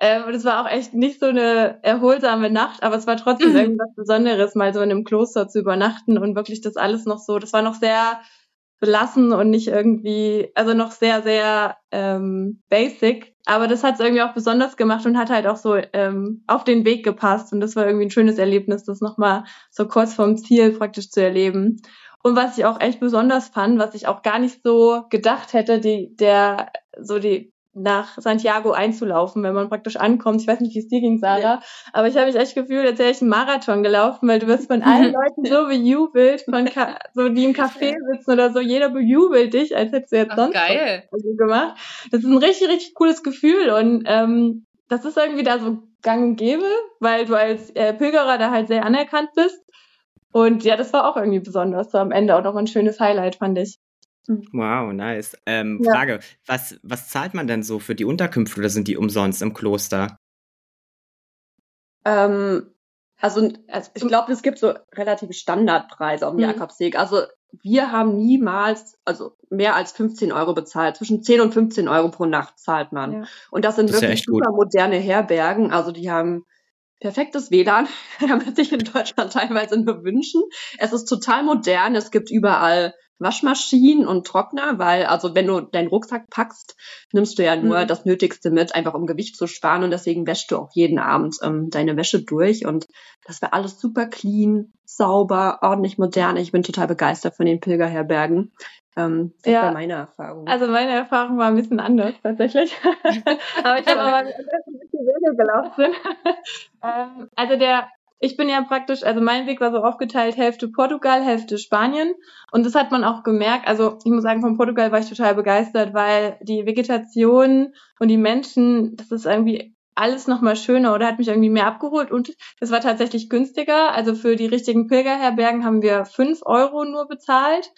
ähm, und es war auch echt nicht so eine erholsame Nacht. Aber es war trotzdem irgendwas Besonderes, mal so in einem Kloster zu übernachten und wirklich das alles noch so. Das war noch sehr belassen und nicht irgendwie, also noch sehr, sehr ähm, basic. Aber das hat es irgendwie auch besonders gemacht und hat halt auch so ähm, auf den Weg gepasst. Und das war irgendwie ein schönes Erlebnis, das nochmal so kurz vorm Ziel praktisch zu erleben. Und was ich auch echt besonders fand, was ich auch gar nicht so gedacht hätte, die, der, so die, nach Santiago einzulaufen, wenn man praktisch ankommt. Ich weiß nicht, wie es dir ging, Sarah, ja. aber ich habe mich echt gefühlt, als wäre ich einen Marathon gelaufen, weil du wirst von allen Leuten so bejubelt, von so die im Café sitzen oder so, jeder bejubelt dich, als hättest du jetzt Ach, sonst geil. was gemacht. Das ist ein richtig, richtig cooles Gefühl und ähm, das ist irgendwie da so gang und gäbe, weil du als äh, Pilgerer da halt sehr anerkannt bist. Und ja, das war auch irgendwie besonders so am Ende auch noch ein schönes Highlight, fand ich. Mhm. Wow, nice. Ähm, ja. Frage, was, was zahlt man denn so für die Unterkünfte oder sind die umsonst im Kloster? Ähm, also, also ich glaube, es gibt so relative Standardpreise auf dem mhm. Jakobsweg. Also wir haben niemals, also mehr als 15 Euro bezahlt. Zwischen 10 und 15 Euro pro Nacht zahlt man. Ja. Und das sind das wirklich ja super gut. moderne Herbergen. Also die haben perfektes WLAN, kann man sich in Deutschland teilweise nur wünschen. Es ist total modern. Es gibt überall Waschmaschinen und Trockner, weil also wenn du deinen Rucksack packst, nimmst du ja nur mhm. das Nötigste mit, einfach um Gewicht zu sparen und deswegen wäschst du auch jeden Abend ähm, deine Wäsche durch und das war alles super clean, sauber, ordentlich modern. Ich bin total begeistert von den Pilgerherbergen. Ähm, das ja, war meine Erfahrung. Also meine Erfahrung war ein bisschen anders tatsächlich. aber ich habe aber ein bisschen weniger gelaufen. ähm, also der ich bin ja praktisch, also mein Weg war so aufgeteilt, Hälfte Portugal, Hälfte Spanien. Und das hat man auch gemerkt. Also ich muss sagen, von Portugal war ich total begeistert, weil die Vegetation und die Menschen, das ist irgendwie alles nochmal schöner oder hat mich irgendwie mehr abgeholt und es war tatsächlich günstiger. Also für die richtigen Pilgerherbergen haben wir fünf Euro nur bezahlt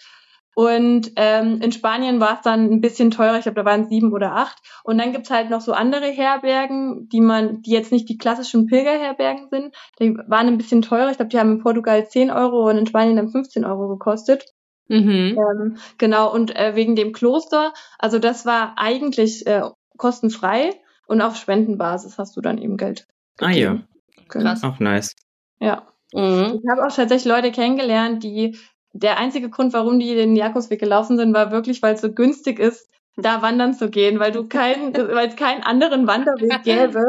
und ähm, in Spanien war es dann ein bisschen teurer, ich glaube, da waren es sieben oder acht. Und dann gibt's halt noch so andere Herbergen, die man, die jetzt nicht die klassischen Pilgerherbergen sind. Die waren ein bisschen teurer. Ich glaube, die haben in Portugal zehn Euro und in Spanien dann 15 Euro gekostet. Mhm. Ähm, genau, und äh, wegen dem Kloster, also das war eigentlich äh, kostenfrei und auf Spendenbasis hast du dann eben Geld. Gegeben. Ah ja. Genau. Krass. Auch nice. Ja. Mhm. Ich habe auch tatsächlich Leute kennengelernt, die der einzige Grund, warum die den Jakobsweg gelaufen sind, war wirklich, weil es so günstig ist, da wandern zu gehen, weil du keinen, weil es keinen anderen Wanderweg gäbe,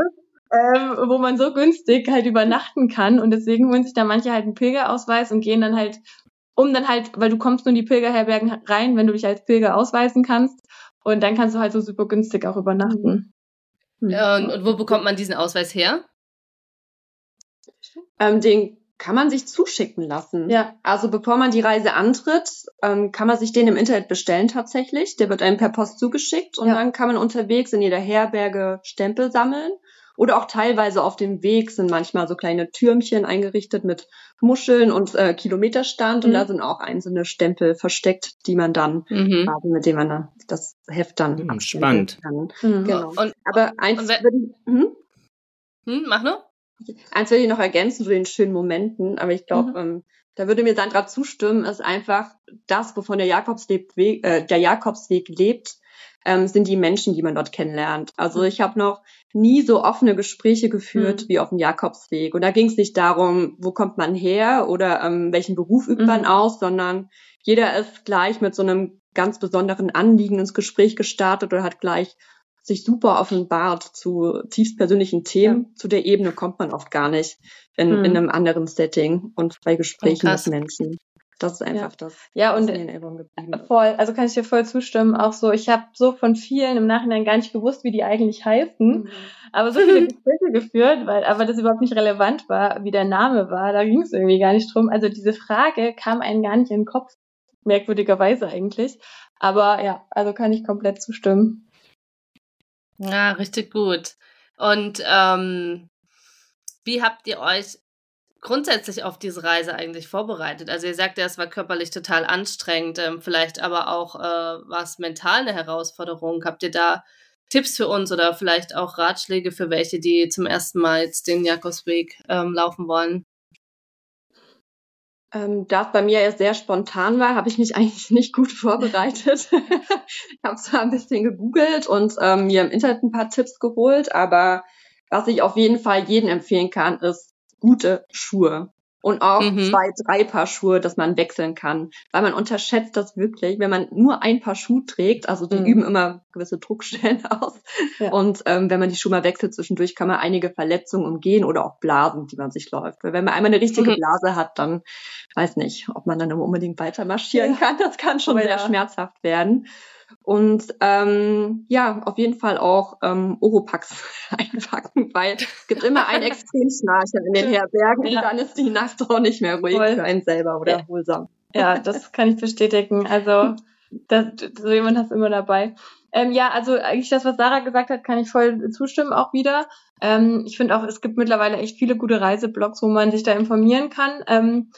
ähm, wo man so günstig halt übernachten kann. Und deswegen holen sich da manche halt einen Pilgerausweis und gehen dann halt, um dann halt, weil du kommst nur in die Pilgerherbergen rein, wenn du dich als Pilger ausweisen kannst. Und dann kannst du halt so super günstig auch übernachten. Ja, und, und wo bekommt man diesen Ausweis her? Ähm, den kann man sich zuschicken lassen. Ja. Also bevor man die Reise antritt, ähm, kann man sich den im Internet bestellen tatsächlich. Der wird einem per Post zugeschickt und ja. dann kann man unterwegs in jeder Herberge Stempel sammeln. Oder auch teilweise auf dem Weg sind manchmal so kleine Türmchen eingerichtet mit Muscheln und äh, Kilometerstand. Mhm. Und da sind auch einzelne Stempel versteckt, die man dann, mhm. also mit dem man dann das Heft dann mhm, Spannend. kann. Mhm. Genau. Und, Aber eins und, würde hm? hm, mach nur. Eins will ich noch ergänzen zu den schönen Momenten, aber ich glaube, mhm. ähm, da würde mir Sandra zustimmen, ist einfach das, wovon der Jakobsweg, äh, der Jakobsweg lebt, ähm, sind die Menschen, die man dort kennenlernt. Also mhm. ich habe noch nie so offene Gespräche geführt mhm. wie auf dem Jakobsweg. Und da ging es nicht darum, wo kommt man her oder ähm, welchen Beruf übt man mhm. aus, sondern jeder ist gleich mit so einem ganz besonderen Anliegen ins Gespräch gestartet oder hat gleich sich super offenbart zu tiefst persönlichen Themen. Ja. Zu der Ebene kommt man oft gar nicht in, hm. in einem anderen Setting und bei Gesprächen oh, mit Menschen. Das ist einfach ja. das. Ja, und voll, also kann ich dir voll zustimmen. Auch so, ich habe so von vielen im Nachhinein gar nicht gewusst, wie die eigentlich heißen. Mhm. Aber so viele Gespräche geführt, weil aber das überhaupt nicht relevant war, wie der Name war. Da ging es irgendwie gar nicht drum. Also diese Frage kam einem gar nicht in den Kopf. Merkwürdigerweise eigentlich. Aber ja, also kann ich komplett zustimmen. Ja, richtig gut. Und ähm, wie habt ihr euch grundsätzlich auf diese Reise eigentlich vorbereitet? Also ihr sagt ja, es war körperlich total anstrengend, ähm, vielleicht aber auch äh, war es mental eine Herausforderung. Habt ihr da Tipps für uns oder vielleicht auch Ratschläge für welche, die zum ersten Mal jetzt den Jakobsweg ähm, laufen wollen? Ähm, da es bei mir erst sehr spontan war, habe ich mich eigentlich nicht gut vorbereitet. ich habe zwar ein bisschen gegoogelt und ähm, mir im Internet ein paar Tipps geholt, aber was ich auf jeden Fall jedem empfehlen kann, ist gute Schuhe und auch mhm. zwei, drei Paar Schuhe, dass man wechseln kann. Weil man unterschätzt das wirklich, wenn man nur ein Paar Schuhe trägt, also die mhm. üben immer gewisse Druckstellen aus. Ja. Und ähm, wenn man die Schuhe mal wechselt zwischendurch, kann man einige Verletzungen umgehen oder auch Blasen, die man sich läuft. Weil wenn man einmal eine richtige mhm. Blase hat, dann weiß nicht, ob man dann unbedingt weiter marschieren ja. kann. Das kann schon sehr schmerzhaft werden. Und ähm, ja, auf jeden Fall auch ähm, Oropax einpacken, weil es gibt immer einen Extremschnarcher in den Herbergen ja. und dann ist die Nacht auch nicht mehr ruhig Voll. für einen selber oder erholsam. Ja, das kann ich bestätigen. Also das, so jemand hast immer dabei. Ähm, ja, also eigentlich das, was Sarah gesagt hat, kann ich voll zustimmen auch wieder. Ähm, ich finde auch, es gibt mittlerweile echt viele gute Reiseblogs, wo man sich da informieren kann. Ähm,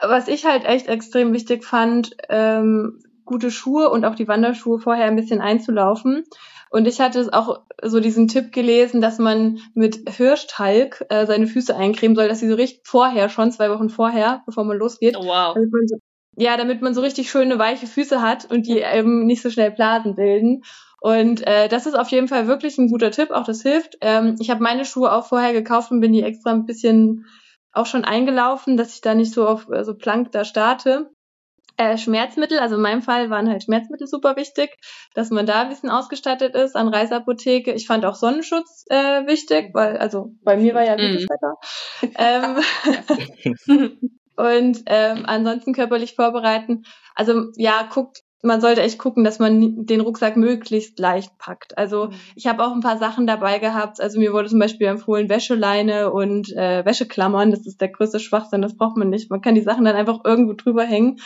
was ich halt echt extrem wichtig fand, ähm, gute Schuhe und auch die Wanderschuhe vorher ein bisschen einzulaufen. Und ich hatte auch so diesen Tipp gelesen, dass man mit Hirschtalg äh, seine Füße eincremen soll, dass sie so richtig vorher, schon zwei Wochen vorher, bevor man losgeht. Oh, wow. So, ja, damit man so richtig schöne weiche Füße hat und die eben nicht so schnell Blasen bilden. Und äh, das ist auf jeden Fall wirklich ein guter Tipp, auch das hilft. Ähm, ich habe meine Schuhe auch vorher gekauft und bin die extra ein bisschen auch schon eingelaufen, dass ich da nicht so auf äh, so plank da starte. Äh, Schmerzmittel, also in meinem Fall waren halt Schmerzmittel super wichtig, dass man da ein bisschen ausgestattet ist an Reiseapotheke. Ich fand auch Sonnenschutz äh, wichtig, weil, also bei mir war ja gutes mm. Wetter. ähm, und ähm, ansonsten körperlich vorbereiten. Also ja, guckt, man sollte echt gucken, dass man den Rucksack möglichst leicht packt. Also mhm. ich habe auch ein paar Sachen dabei gehabt. Also mir wurde zum Beispiel empfohlen Wäscheleine und äh, Wäscheklammern. Das ist der größte Schwachsinn, das braucht man nicht. Man kann die Sachen dann einfach irgendwo drüber hängen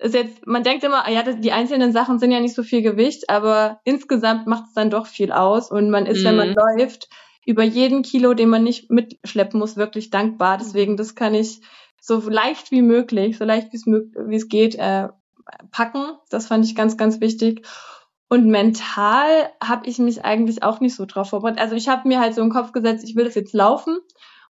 ist jetzt, man denkt immer, ja, die einzelnen Sachen sind ja nicht so viel Gewicht, aber insgesamt macht es dann doch viel aus und man ist, mhm. wenn man mhm. läuft, über jeden Kilo, den man nicht mitschleppen muss, wirklich dankbar. Deswegen, das kann ich so leicht wie möglich, so leicht wie es geht, äh, packen. Das fand ich ganz, ganz wichtig. Und mental habe ich mich eigentlich auch nicht so drauf vorbereitet. Also ich habe mir halt so im Kopf gesetzt, ich will das jetzt laufen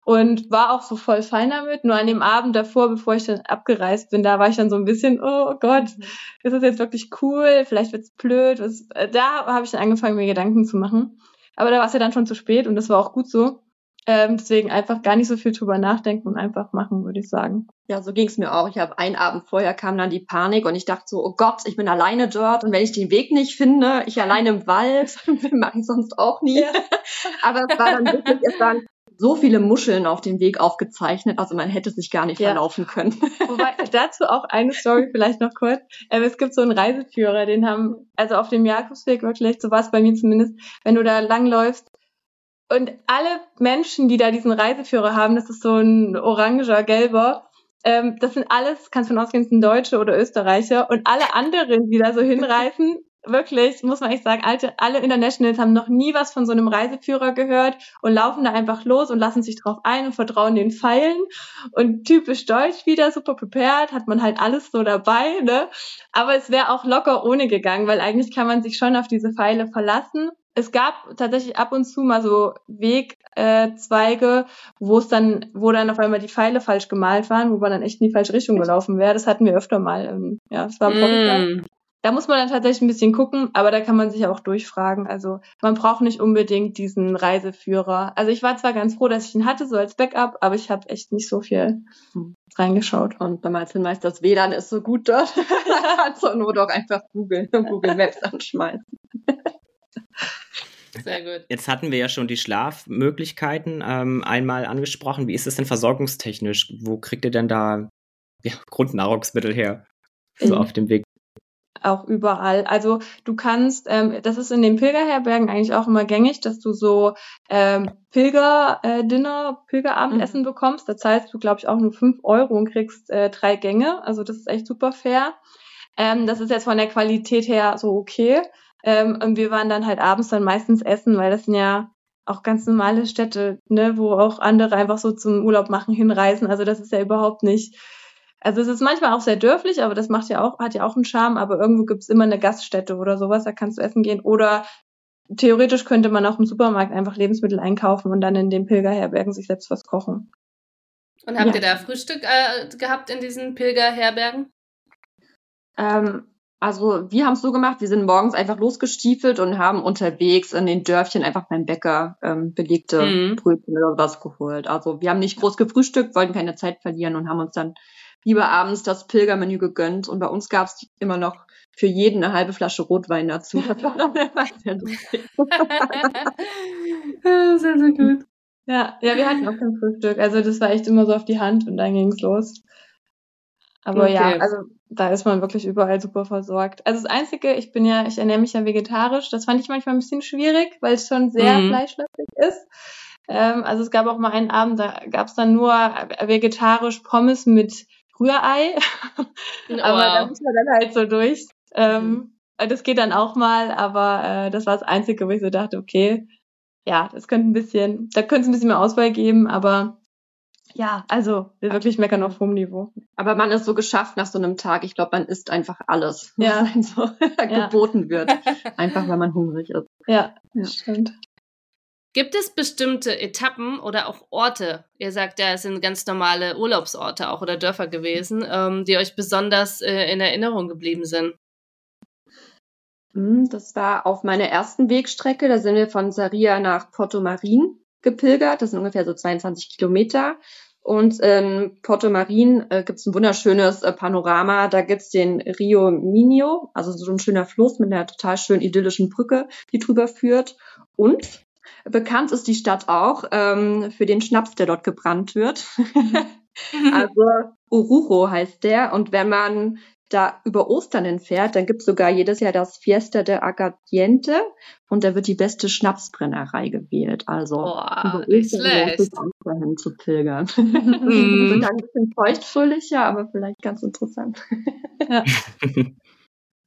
und war auch so voll fein damit. Nur an dem Abend davor, bevor ich dann abgereist bin, da war ich dann so ein bisschen, oh Gott, mhm. ist das jetzt wirklich cool? Vielleicht wird's blöd. Was, äh, da habe ich dann angefangen, mir Gedanken zu machen. Aber da war es ja dann schon zu spät und das war auch gut so. Ähm, deswegen einfach gar nicht so viel drüber nachdenken und einfach machen, würde ich sagen. Ja, so ging's mir auch. Ich habe einen Abend vorher kam dann die Panik und ich dachte so, oh Gott, ich bin alleine dort und wenn ich den Weg nicht finde, ich alleine im Wald, mache ich sonst auch nie. Ja. Aber es war dann wirklich, es waren so viele Muscheln auf dem Weg aufgezeichnet, also man hätte sich gar nicht ja. verlaufen können. Wobei, dazu auch eine Story vielleicht noch kurz. Ähm, es gibt so einen Reiseführer, den haben, also auf dem Jakobsweg wirklich, so war es bei mir zumindest, wenn du da langläufst, und alle Menschen, die da diesen Reiseführer haben, das ist so ein oranger, gelber, ähm, das sind alles, kannst du von ausgehen, sind Deutsche oder Österreicher. Und alle anderen, die da so hinreisen, wirklich, muss man echt sagen, alte, alle Internationals haben noch nie was von so einem Reiseführer gehört und laufen da einfach los und lassen sich drauf ein und vertrauen den Pfeilen. Und typisch deutsch wieder, super prepared, hat man halt alles so dabei, ne? Aber es wäre auch locker ohne gegangen, weil eigentlich kann man sich schon auf diese Pfeile verlassen. Es gab tatsächlich ab und zu mal so Wegzweige, äh, wo es dann, wo dann auf einmal die Pfeile falsch gemalt waren, wo man dann echt in die falsche Richtung gelaufen wäre. Das hatten wir öfter mal. Ähm, ja, das war mm. Da muss man dann tatsächlich ein bisschen gucken, aber da kann man sich auch durchfragen. Also man braucht nicht unbedingt diesen Reiseführer. Also ich war zwar ganz froh, dass ich ihn hatte, so als Backup, aber ich habe echt nicht so viel hm. reingeschaut. Und beim Einzelmeister das WLAN ist so gut dort. zur Not auch einfach Google, Google Maps anschmeißen. Sehr gut. Jetzt hatten wir ja schon die Schlafmöglichkeiten ähm, einmal angesprochen. Wie ist es denn versorgungstechnisch? Wo kriegt ihr denn da ja, Grundnahrungsmittel her? So auf dem Weg auch überall. Also du kannst, ähm, das ist in den Pilgerherbergen eigentlich auch immer gängig, dass du so ähm, Pilger-Dinner, äh, Pilgerabendessen mhm. bekommst. Da zahlst du, glaube ich, auch nur fünf Euro und kriegst äh, drei Gänge. Also das ist echt super fair. Ähm, das ist jetzt von der Qualität her so okay. Ähm, und wir waren dann halt abends dann meistens essen, weil das sind ja auch ganz normale Städte, ne, wo auch andere einfach so zum Urlaub machen hinreisen. Also das ist ja überhaupt nicht also es ist manchmal auch sehr dörflich, aber das macht ja auch, hat ja auch einen Charme, aber irgendwo gibt's immer eine Gaststätte oder sowas, da kannst du essen gehen. Oder theoretisch könnte man auch im Supermarkt einfach Lebensmittel einkaufen und dann in den Pilgerherbergen sich selbst was kochen. Und habt ja. ihr da Frühstück äh, gehabt in diesen Pilgerherbergen? Ähm, also wir haben es so gemacht, wir sind morgens einfach losgestiefelt und haben unterwegs in den Dörfchen einfach beim Bäcker ähm, belegte mhm. Brötchen oder was geholt. Also wir haben nicht groß gefrühstückt, wollten keine Zeit verlieren und haben uns dann lieber abends das Pilgermenü gegönnt und bei uns gab es immer noch für jeden eine halbe Flasche Rotwein dazu. Das war dann sehr lustig. sehr, sehr gut. Ja, ja, wir hatten auch kein Frühstück. Also das war echt immer so auf die Hand und dann ging's los. Aber okay. ja, also da ist man wirklich überall super versorgt. Also das Einzige, ich bin ja, ich ernähre mich ja vegetarisch. Das fand ich manchmal ein bisschen schwierig, weil es schon sehr mhm. fleischlastig ist. Ähm, also es gab auch mal einen Abend, da gab es dann nur vegetarisch Pommes mit Rührei. Oh, aber da muss man dann halt so durch. Ähm, mhm. Das geht dann auch mal, aber äh, das war das Einzige, wo ich so dachte, okay, ja, das könnte ein bisschen, da könnte es ein bisschen mehr Auswahl geben, aber ja, also wirklich meckern auf hohem Niveau. Aber man ist so geschafft nach so einem Tag. Ich glaube, man isst einfach alles, ja. was einem so ja. geboten wird. Einfach, weil man hungrig ist. Ja, ja, stimmt. Gibt es bestimmte Etappen oder auch Orte, ihr sagt ja, es sind ganz normale Urlaubsorte auch oder Dörfer gewesen, ähm, die euch besonders äh, in Erinnerung geblieben sind? Hm, das war auf meiner ersten Wegstrecke. Da sind wir von Saria nach Porto Marin gepilgert. Das sind ungefähr so 22 Kilometer. Und in Porto Marin äh, gibt es ein wunderschönes äh, Panorama. Da gibt's den Rio Minho, also so ein schöner Fluss mit einer total schön idyllischen Brücke, die drüber führt. Und bekannt ist die Stadt auch ähm, für den Schnaps, der dort gebrannt wird. also Oruro heißt der. Und wenn man da über Ostern entfährt, dann gibt es sogar jedes Jahr das Fiesta de Agadiente und da wird die beste Schnapsbrennerei gewählt. Also Boah, über Ostern dahin zu pilgern. Mhm. sogar ein bisschen feuchtfröhlicher, aber vielleicht ganz interessant. ja.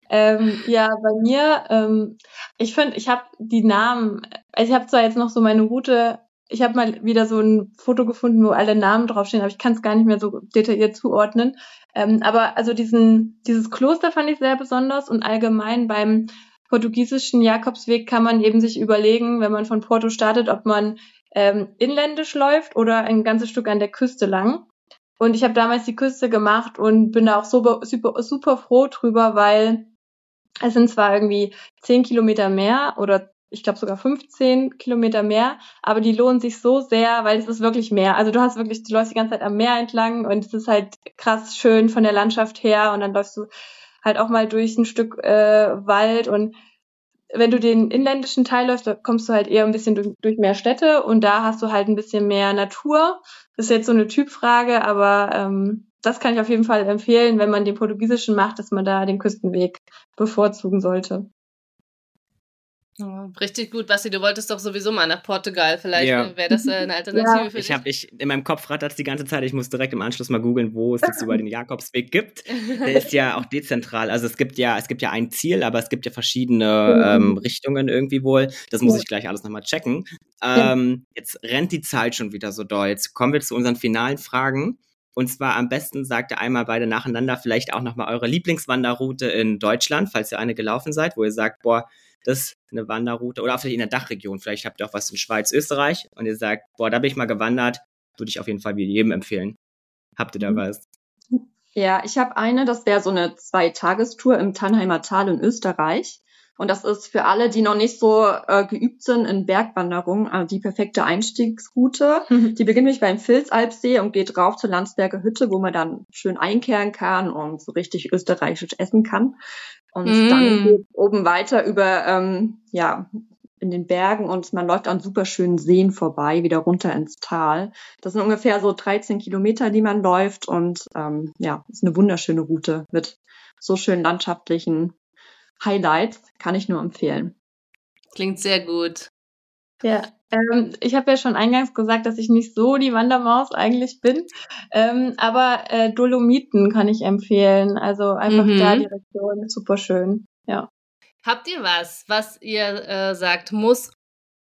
ähm, ja, bei mir, ähm, ich finde, ich habe die Namen, ich habe zwar jetzt noch so meine Route ich habe mal wieder so ein Foto gefunden, wo alle Namen draufstehen, aber ich kann es gar nicht mehr so detailliert zuordnen. Ähm, aber also diesen, dieses Kloster fand ich sehr besonders und allgemein beim portugiesischen Jakobsweg kann man eben sich überlegen, wenn man von Porto startet, ob man ähm, inländisch läuft oder ein ganzes Stück an der Küste lang. Und ich habe damals die Küste gemacht und bin da auch super, super, super froh drüber, weil es sind zwar irgendwie zehn Kilometer mehr oder ich glaube sogar 15 Kilometer mehr, aber die lohnen sich so sehr, weil es ist wirklich mehr. Also du hast wirklich, du läufst die ganze Zeit am Meer entlang und es ist halt krass schön von der Landschaft her und dann läufst du halt auch mal durch ein Stück äh, Wald und wenn du den inländischen Teil läufst, da kommst du halt eher ein bisschen durch, durch mehr Städte und da hast du halt ein bisschen mehr Natur. Das ist jetzt so eine Typfrage, aber ähm, das kann ich auf jeden Fall empfehlen, wenn man den portugiesischen macht, dass man da den Küstenweg bevorzugen sollte. Oh, richtig gut, Basti, du wolltest doch sowieso mal nach Portugal. Vielleicht ja. wäre das äh, eine Alternative ja. für dich. Ich habe ich in meinem Kopf rattert die ganze Zeit. Ich muss direkt im Anschluss mal googeln, wo es jetzt über den Jakobsweg gibt. Der ist ja auch dezentral. Also es gibt ja, es gibt ja ein Ziel, aber es gibt ja verschiedene ähm, Richtungen irgendwie wohl. Das muss ja. ich gleich alles nochmal checken. Ähm, jetzt rennt die Zeit schon wieder so doll. Jetzt kommen wir zu unseren finalen Fragen. Und zwar am besten sagt ihr einmal beide nacheinander vielleicht auch nochmal eure Lieblingswanderroute in Deutschland, falls ihr eine gelaufen seid, wo ihr sagt, boah, das ist eine Wanderroute oder vielleicht in der Dachregion. Vielleicht habt ihr auch was in Schweiz, Österreich und ihr sagt, boah, da bin ich mal gewandert, würde ich auf jeden Fall jedem empfehlen. Habt ihr da mhm. was? Ja, ich habe eine, das wäre so eine Zweitagestour im Tannheimer Tal in Österreich. Und das ist für alle, die noch nicht so äh, geübt sind in Bergwanderung, äh, die perfekte Einstiegsroute. Mhm. Die beginnt nämlich beim Vilsalpsee und geht rauf zur Landsberger Hütte, wo man dann schön einkehren kann und so richtig österreichisch essen kann. Und mm. dann geht oben weiter über, ähm, ja, in den Bergen und man läuft an super schönen Seen vorbei, wieder runter ins Tal. Das sind ungefähr so 13 Kilometer, die man läuft und ähm, ja, ist eine wunderschöne Route mit so schönen landschaftlichen Highlights. Kann ich nur empfehlen. Klingt sehr gut. Ja, ähm, ich habe ja schon eingangs gesagt, dass ich nicht so die Wandermaus eigentlich bin, ähm, aber äh, Dolomiten kann ich empfehlen. Also einfach mhm. da die Region, super schön. Ja. Habt ihr was, was ihr äh, sagt, muss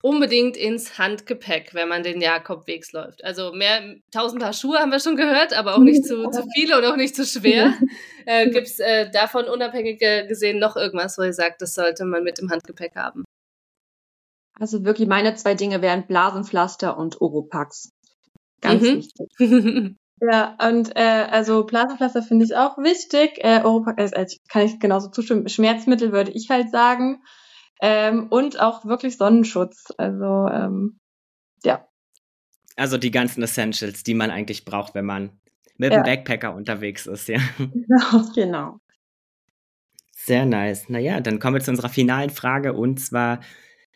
unbedingt ins Handgepäck, wenn man den Jakobwegs läuft? Also mehr tausend Paar Schuhe haben wir schon gehört, aber auch nicht zu, zu viele und auch nicht zu schwer. Äh, Gibt es äh, davon unabhängig gesehen noch irgendwas, wo ihr sagt, das sollte man mit im Handgepäck haben? Also wirklich meine zwei Dinge wären Blasenpflaster und Oropax. Ganz mhm. wichtig. Ja, und äh, also Blasenpflaster finde ich auch wichtig. Äh, Oropax, also kann ich genauso zustimmen. Schmerzmittel würde ich halt sagen. Ähm, und auch wirklich Sonnenschutz. Also ähm, ja. Also die ganzen Essentials, die man eigentlich braucht, wenn man mit ja. dem Backpacker unterwegs ist, ja. Genau, genau. Sehr nice. Naja, dann kommen wir zu unserer finalen Frage und zwar,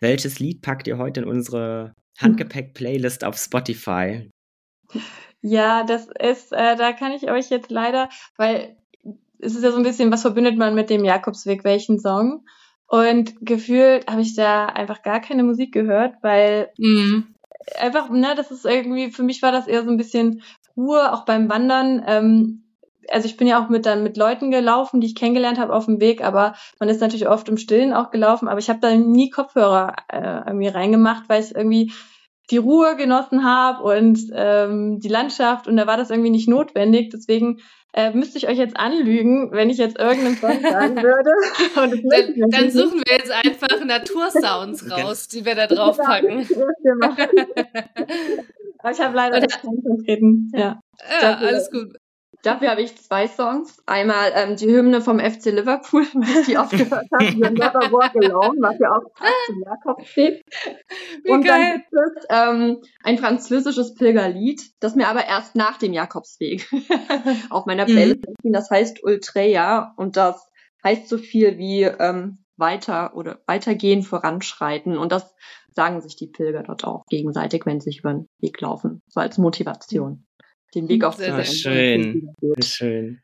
welches Lied packt ihr heute in unsere Handgepäck-Playlist auf Spotify? Ja, das ist, äh, da kann ich euch jetzt leider, weil es ist ja so ein bisschen, was verbindet man mit dem Jakobsweg, welchen Song? Und gefühlt habe ich da einfach gar keine Musik gehört, weil mhm. einfach, ne, das ist irgendwie, für mich war das eher so ein bisschen Ruhe, auch beim Wandern. Ähm, also ich bin ja auch mit dann mit Leuten gelaufen, die ich kennengelernt habe auf dem Weg, aber man ist natürlich oft im Stillen auch gelaufen, aber ich habe da nie Kopfhörer äh, irgendwie reingemacht, weil ich irgendwie die Ruhe genossen habe und ähm, die Landschaft und da war das irgendwie nicht notwendig. Deswegen äh, müsste ich euch jetzt anlügen, wenn ich jetzt irgendeinen Song sagen würde. dann, dann suchen wir jetzt einfach Natursounds raus, die wir da drauf packen. Aber ich habe leider keinen konkreten. Ja, ja alles gut. Dafür habe ich zwei Songs. Einmal ähm, die Hymne vom FC Liverpool, weil ich die oft gehört habe, die Never Walk Alone, was ja auch zum Jakob steht. Wie Und geil. dann gibt es ähm, ein französisches Pilgerlied, das mir aber erst nach dem Jakobsweg auf meiner Playlist mhm. das heißt Ultreya und das heißt so viel wie ähm, weiter oder weitergehen, voranschreiten und das sagen sich die Pilger dort auch gegenseitig, wenn sie sich über den Weg laufen, so als Motivation den Weg auf sehr, sehr schön. Schön.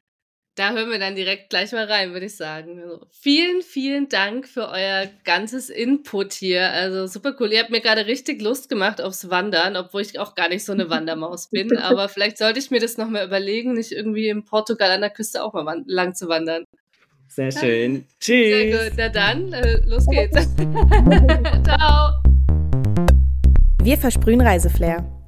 Da hören wir dann direkt gleich mal rein, würde ich sagen. Also vielen, vielen Dank für euer ganzes Input hier. Also super cool. Ihr habt mir gerade richtig Lust gemacht aufs Wandern, obwohl ich auch gar nicht so eine Wandermaus bin. Aber vielleicht sollte ich mir das nochmal überlegen, nicht irgendwie in Portugal an der Küste auch mal lang zu wandern. Sehr schön. Tschüss. Sehr gut. Na dann, äh, los geht's. Ciao. Wir versprühen Reiseflair